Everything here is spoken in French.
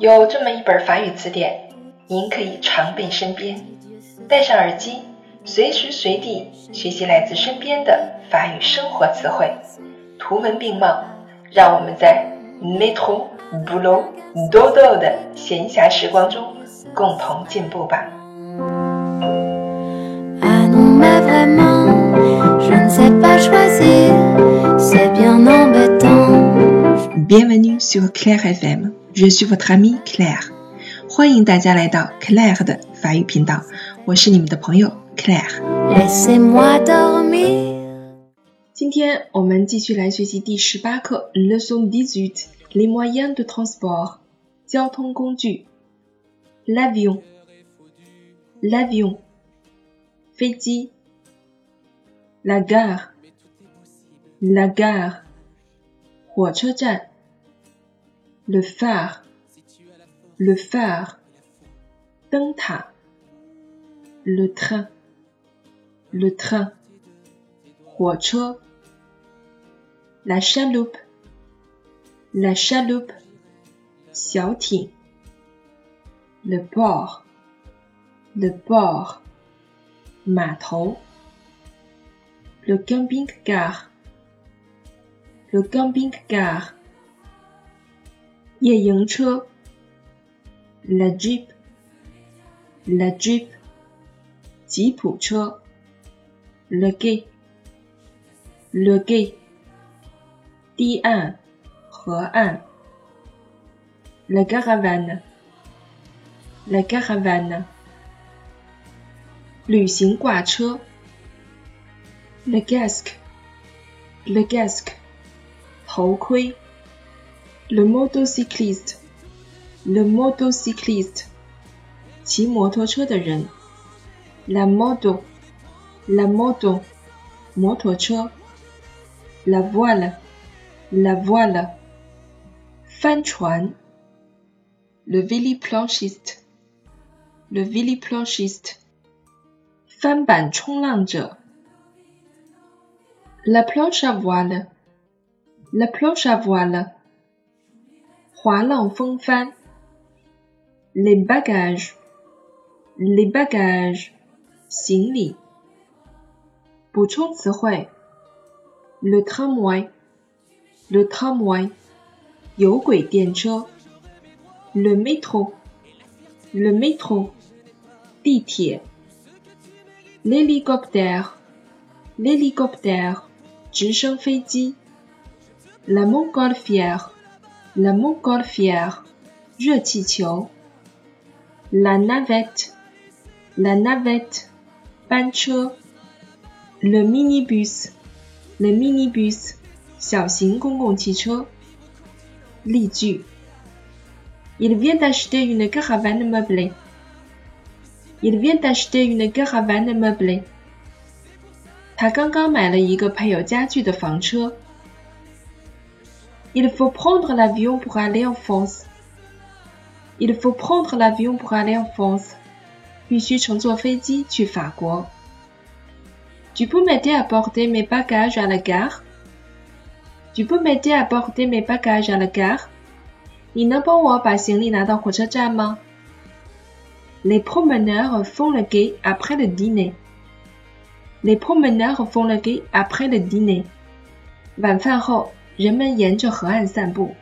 有这么一本法语词典，您可以常备身边，戴上耳机，随时随地学习来自身边的法语生活词汇，图文并茂，让我们在 metro boulot dodo 的闲暇时光中共同进步吧。Ah non, mais vraiment, je ne sais pas choisir, c'est bien embêtant. Bienvenue sur Claire Suis votre amie Claire。欢迎大家来到 Claire 的法语频道，我是你们的朋友 Claire。Laissez-moi dormir. 今天我们继续来学习第十八课 Leçon dix-huit Les moyens de transport 交通工具 L'avion L'avion 飞机 La gare La gare 火车站 le phare, le phare, Tengta, le train, le train, Huocho, la chaloupe, la chaloupe, Xiaoting, le port, le port, Matou, le camping-car, le camping-car, 夜营车 La jeep La jeep 吉普车 Le quai Le quai 堤岸、河岸。La caravane La caravane 旅行挂车。Le casque Le casque 头盔。Le motocycliste Le motocycliste 骑摩托车的人。La moto La moto 摩托车。La voile La voile 帆船。Le véliplanchiste Le véliplanchiste 帆板冲浪者。La planche à voile La planche à voile 滑浪风帆。Les bagages Les bagages 行李。补充词汇：le tramway le tramway 有轨电车；le métro le métro 地铁；l'hélicoptère l'hélicoptère 直升飞机；la montgolfière la montgolfière 热气球；la navette la navette 班车；le minibus le minibus 小型公共汽车。例句：Il vient d'acheter une caravane meublée. Il vient d'acheter une caravane meublée. 他刚刚买了一个配有家具的房车。 Il faut prendre l'avion pour aller en France. Il faut prendre l'avion pour aller en France. 必须乘坐飞机去法国。Tu peux m'aider à porter mes bagages à la gare? Tu peux m'aider à porter mes bagages à la gare? 你能帮我把行李拿到火车站吗？Les promeneurs font le quai après le dîner. Les promeneurs font le quai après le dîner. 晚饭后， 人们沿着河岸散步。